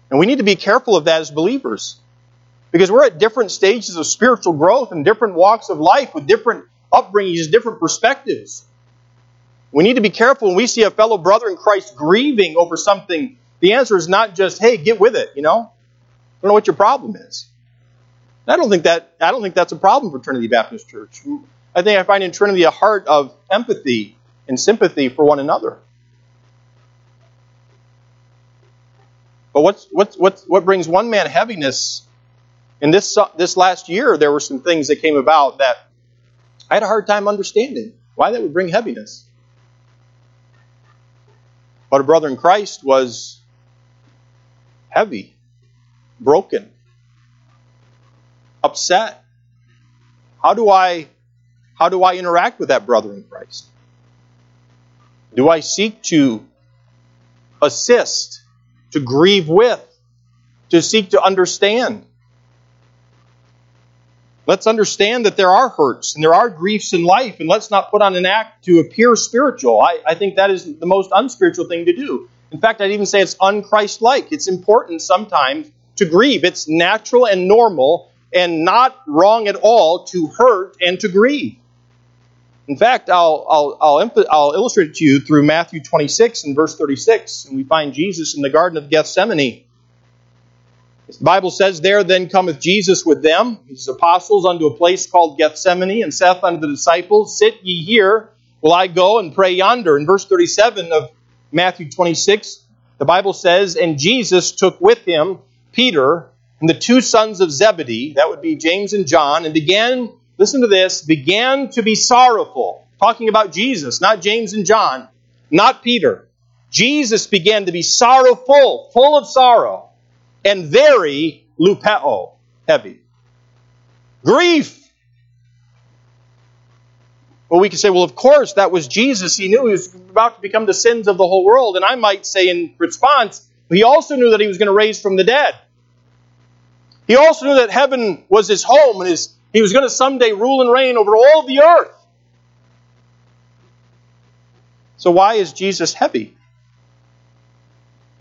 And we need to be careful of that as believers. Because we're at different stages of spiritual growth and different walks of life with different upbringings, different perspectives. We need to be careful when we see a fellow brother in Christ grieving over something. The answer is not just, hey, get with it, you know? I don't know what your problem is. I don't think that I don't think that's a problem for Trinity Baptist Church. I think I find in Trinity a heart of empathy and sympathy for one another. But what's, what's, what's, what brings one man heaviness? In this, this last year, there were some things that came about that I had a hard time understanding why that would bring heaviness. But a brother in Christ was heavy, broken, upset. How do I how do I interact with that brother in Christ? Do I seek to assist, to grieve with, to seek to understand? Let's understand that there are hurts and there are griefs in life, and let's not put on an act to appear spiritual. I, I think that is the most unspiritual thing to do. In fact, I'd even say it's unchrist-like. It's important sometimes to grieve. It's natural and normal and not wrong at all to hurt and to grieve. In fact, I'll, I'll, I'll, I'll, illustrate it to you through Matthew 26 and verse 36. And we find Jesus in the Garden of Gethsemane. The Bible says, There then cometh Jesus with them, his apostles, unto a place called Gethsemane, and saith unto the disciples, Sit ye here, while I go and pray yonder. In verse 37 of Matthew 26, the Bible says, And Jesus took with him Peter and the two sons of Zebedee, that would be James and John, and began, listen to this, began to be sorrowful. Talking about Jesus, not James and John, not Peter. Jesus began to be sorrowful, full of sorrow and very lupeo, heavy. Grief. Well, we could say, well, of course, that was Jesus. He knew he was about to become the sins of the whole world. And I might say in response, he also knew that he was going to raise from the dead. He also knew that heaven was his home and his, he was going to someday rule and reign over all the earth. So, why is Jesus heavy?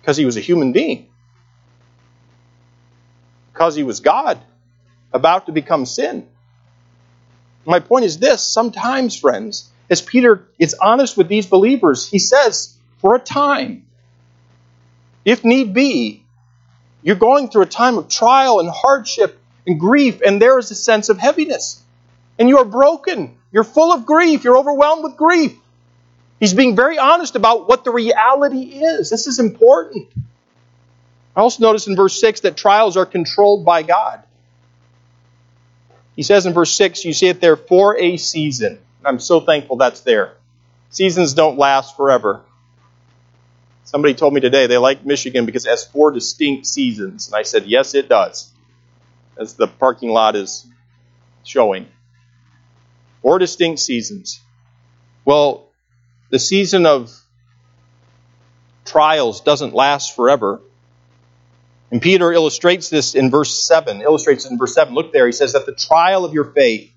Because he was a human being because he was God, about to become sin. My point is this sometimes, friends, as Peter is honest with these believers, he says, for a time, if need be, you're going through a time of trial and hardship and grief, and there is a sense of heaviness. And you are broken. You're full of grief. You're overwhelmed with grief. He's being very honest about what the reality is. This is important. I also notice in verse 6 that trials are controlled by God. He says in verse 6, you see it there, for a season. I'm so thankful that's there. Seasons don't last forever. Somebody told me today they like Michigan because it has four distinct seasons. And I said, yes, it does, as the parking lot is showing. Four distinct seasons. Well, the season of trials doesn't last forever. And Peter illustrates this in verse 7, illustrates it in verse 7. Look there, he says that the trial of your faith,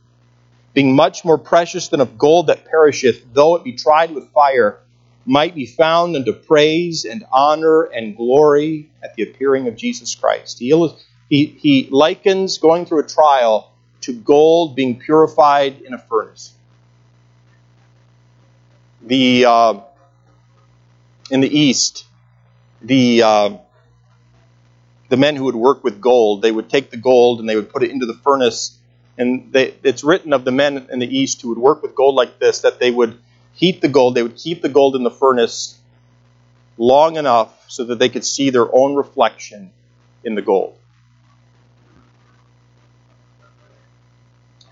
being much more precious than of gold that perisheth, though it be tried with fire, might be found unto praise and honor and glory at the appearing of Jesus Christ. He, he, he likens going through a trial to gold being purified in a furnace. The uh, in the East, the uh, the men who would work with gold, they would take the gold and they would put it into the furnace. And they, it's written of the men in the East who would work with gold like this that they would heat the gold, they would keep the gold in the furnace long enough so that they could see their own reflection in the gold.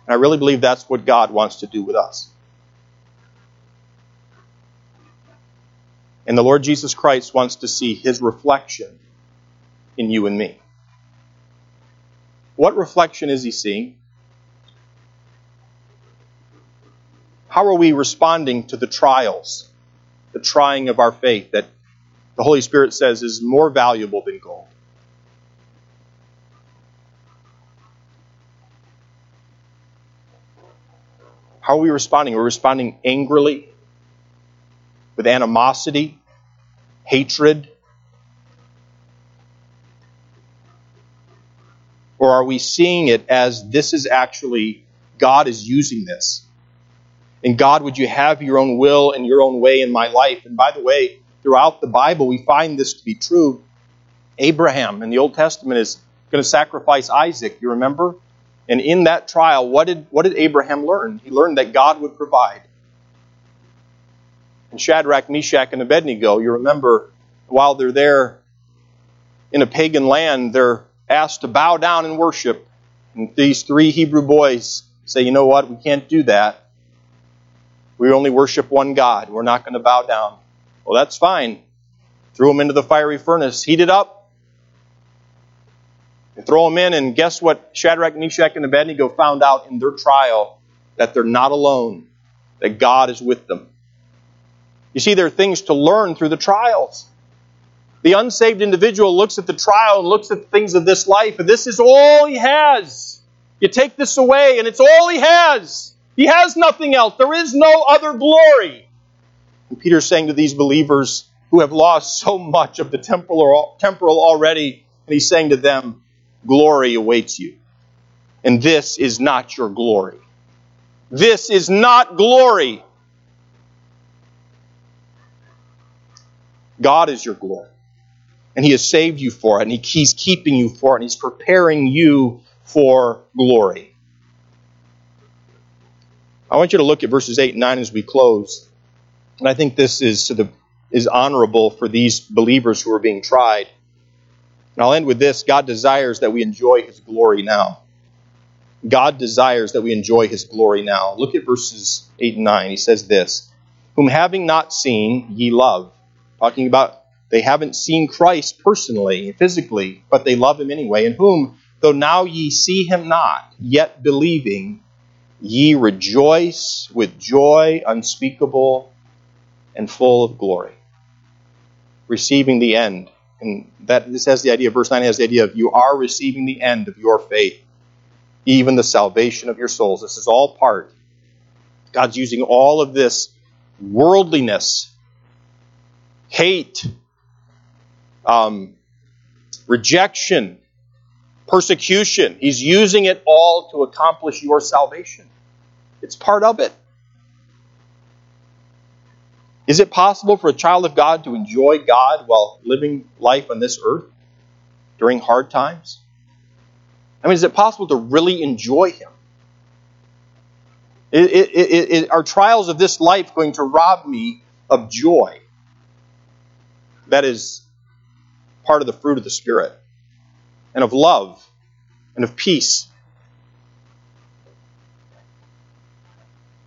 And I really believe that's what God wants to do with us. And the Lord Jesus Christ wants to see his reflection in you and me. What reflection is he seeing? How are we responding to the trials, the trying of our faith that the Holy Spirit says is more valuable than gold? How are we responding? Are we responding angrily? With animosity? Hatred? Or are we seeing it as this is actually, God is using this? And God, would you have your own will and your own way in my life? And by the way, throughout the Bible, we find this to be true. Abraham in the Old Testament is going to sacrifice Isaac, you remember? And in that trial, what did, what did Abraham learn? He learned that God would provide. And Shadrach, Meshach, and Abednego, you remember, while they're there in a pagan land, they're asked to bow down and worship. And these three Hebrew boys say, you know what, we can't do that. We only worship one God. We're not going to bow down. Well, that's fine. Threw them into the fiery furnace, heat it up, and throw them in, and guess what Shadrach, Meshach, and Abednego found out in their trial? That they're not alone, that God is with them. You see, there are things to learn through the trials. The unsaved individual looks at the trial and looks at the things of this life, and this is all he has. You take this away, and it's all he has. He has nothing else. There is no other glory. And Peter's saying to these believers who have lost so much of the temporal, temporal already, and he's saying to them, glory awaits you. And this is not your glory. This is not glory. God is your glory. And He has saved you for it, and He's keeping you for it, and He's preparing you for glory. I want you to look at verses 8 and 9 as we close. And I think this is, is honorable for these believers who are being tried. And I'll end with this God desires that we enjoy his glory now. God desires that we enjoy his glory now. Look at verses 8 and 9. He says this Whom having not seen, ye love. Talking about they haven't seen Christ personally, physically, but they love him anyway. In whom, though now ye see him not, yet believing, ye rejoice with joy unspeakable and full of glory, receiving the end and that this has the idea, verse 9 has the idea of you are receiving the end of your faith, even the salvation of your souls. This is all part. God's using all of this worldliness, hate, um, rejection, persecution. He's using it all to accomplish your salvation. It's part of it. Is it possible for a child of God to enjoy God while living life on this earth during hard times? I mean, is it possible to really enjoy Him? It, it, it, are trials of this life going to rob me of joy? That is part of the fruit of the Spirit, and of love, and of peace.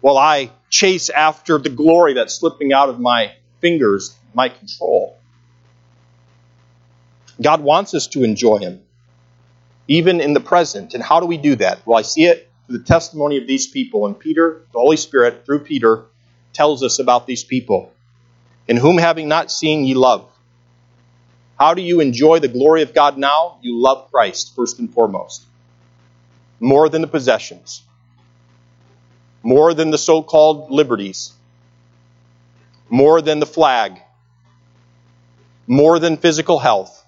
While I chase after the glory that's slipping out of my fingers, my control. God wants us to enjoy Him, even in the present. And how do we do that? Well, I see it through the testimony of these people. And Peter, the Holy Spirit, through Peter, tells us about these people. In whom having not seen ye love. How do you enjoy the glory of God now? You love Christ, first and foremost. More than the possessions more than the so called liberties, more than the flag, more than physical health.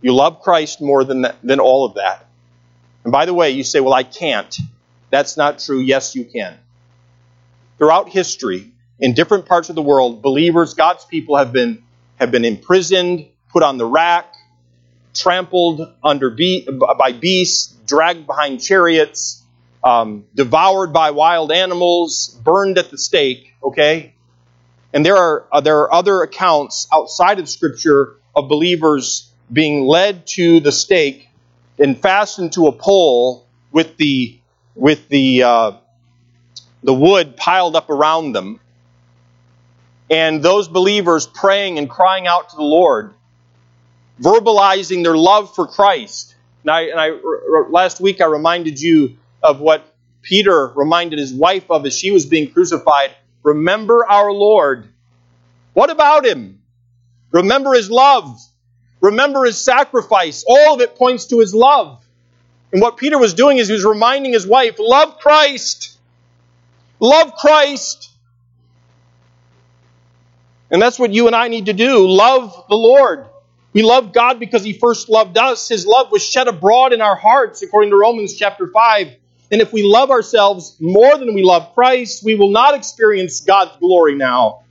You love Christ more than, that, than all of that. And by the way, you say, well, I can't. That's not true. Yes, you can. Throughout history, in different parts of the world, believers, God's people have been, have been imprisoned, put on the rack, trampled under be- by beasts, dragged behind chariots, um, devoured by wild animals, burned at the stake, okay? And there are, uh, there are other accounts outside of Scripture of believers being led to the stake and fastened to a pole with the, with the, uh, the wood piled up around them. And those believers praying and crying out to the Lord, verbalizing their love for Christ. And I, and last week I reminded you of what Peter reminded his wife of as she was being crucified. Remember our Lord. What about him? Remember his love. Remember his sacrifice. All of it points to his love. And what Peter was doing is he was reminding his wife, love Christ. Love Christ. And that's what you and I need to do. Love the Lord. We love God because He first loved us. His love was shed abroad in our hearts, according to Romans chapter 5. And if we love ourselves more than we love Christ, we will not experience God's glory now.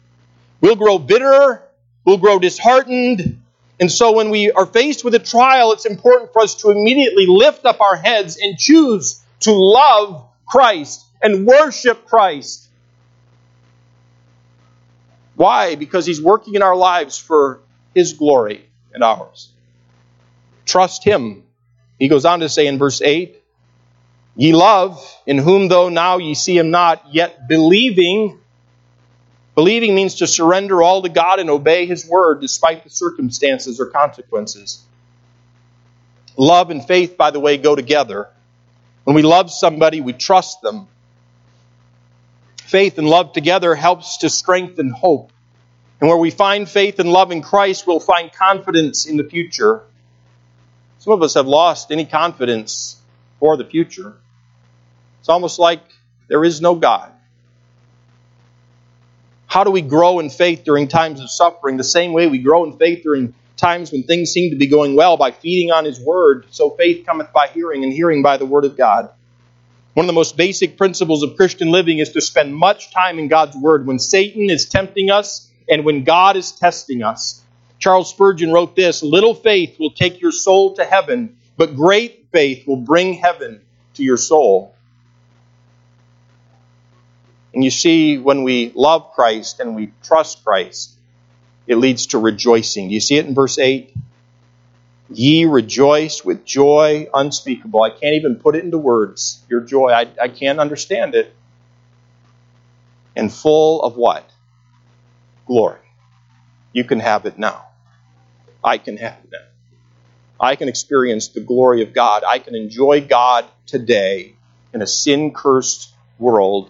We'll grow bitter, we'll grow disheartened. And so when we are faced with a trial, it's important for us to immediately lift up our heads and choose to love Christ and worship Christ. Why? Because He's working in our lives for His glory and ours. Trust Him. He goes on to say in verse 8, Ye love, in whom though now ye see him not, yet believing. Believing means to surrender all to God and obey his word despite the circumstances or consequences. Love and faith, by the way, go together. When we love somebody, we trust them. Faith and love together helps to strengthen hope. And where we find faith and love in Christ, we'll find confidence in the future. Some of us have lost any confidence for the future. It's almost like there is no God. How do we grow in faith during times of suffering? The same way we grow in faith during times when things seem to be going well by feeding on His Word. So faith cometh by hearing, and hearing by the Word of God. One of the most basic principles of Christian living is to spend much time in God's Word when Satan is tempting us and when God is testing us. Charles Spurgeon wrote this Little faith will take your soul to heaven, but great faith will bring heaven to your soul. And you see, when we love Christ and we trust Christ, it leads to rejoicing. Do you see it in verse 8? Ye rejoice with joy unspeakable. I can't even put it into words. Your joy, I, I can't understand it. And full of what? Glory. You can have it now. I can have it now. I can experience the glory of God. I can enjoy God today in a sin cursed world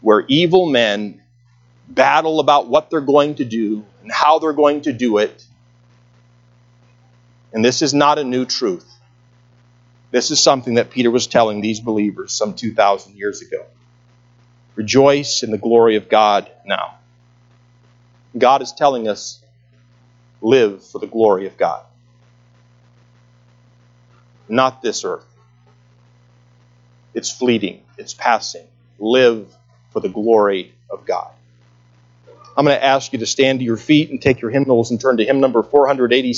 where evil men battle about what they're going to do and how they're going to do it. And this is not a new truth. This is something that Peter was telling these believers some 2,000 years ago. Rejoice in the glory of God now. God is telling us, live for the glory of God. Not this earth. It's fleeting, it's passing. Live for the glory of God. I'm going to ask you to stand to your feet and take your hymnals and turn to hymn number 486.